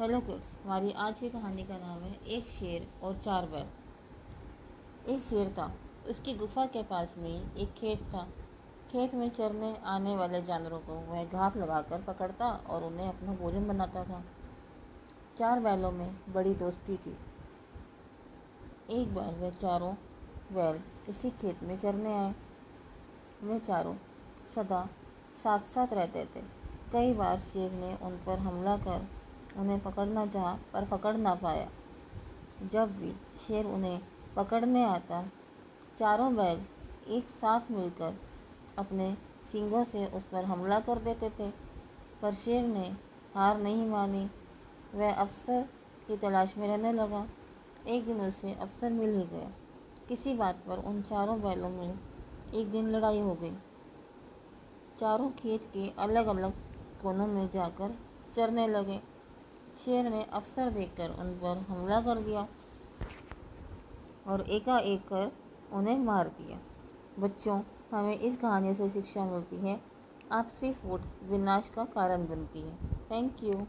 Hello kids हमारी आज की कहानी का नाम है एक शेर और चार बैल। एक शेर था, उसकी गुफा के पास में एक खेत था। खेत में चरने आने वाले जानवरों को वह घात लगाकर पकड़ता और उन्हें अपना भोजन बनाता था। चार बैलों में बड़ी दोस्ती थी। एक बार वह चारों बैल उसी खेत में चरने आए। वे चारों सदा साथ साथ रहते थे। कई बार शेर ने उन पर हमला कर उन्हें पकड़ना चाहा, पर पकड़ ना पाया। जब भी शेर उन्हें पकड़ने आता, चारों बैल एक साथ मिलकर अपने सींगों से उस पर हमला कर देते थे, पर शेर ने हार नहीं मानी। वह अफसर की तलाश में रहने लगा। एक दिन उसे अफसर मिल ही गया। किसी बात पर उन चारों बैलों में एक दिन लड़ाई हो गई। चारों खेत के अलग अलग कोनों में जाकर चरने लगे। शेर ने अफसर देखकर उन पर हमला कर दिया और एकाएक कर उन्हें मार दिया। बच्चों, हमें इस कहानी से शिक्षा मिलती है। आपसी फूट विनाश का कारण बनती है। Thank you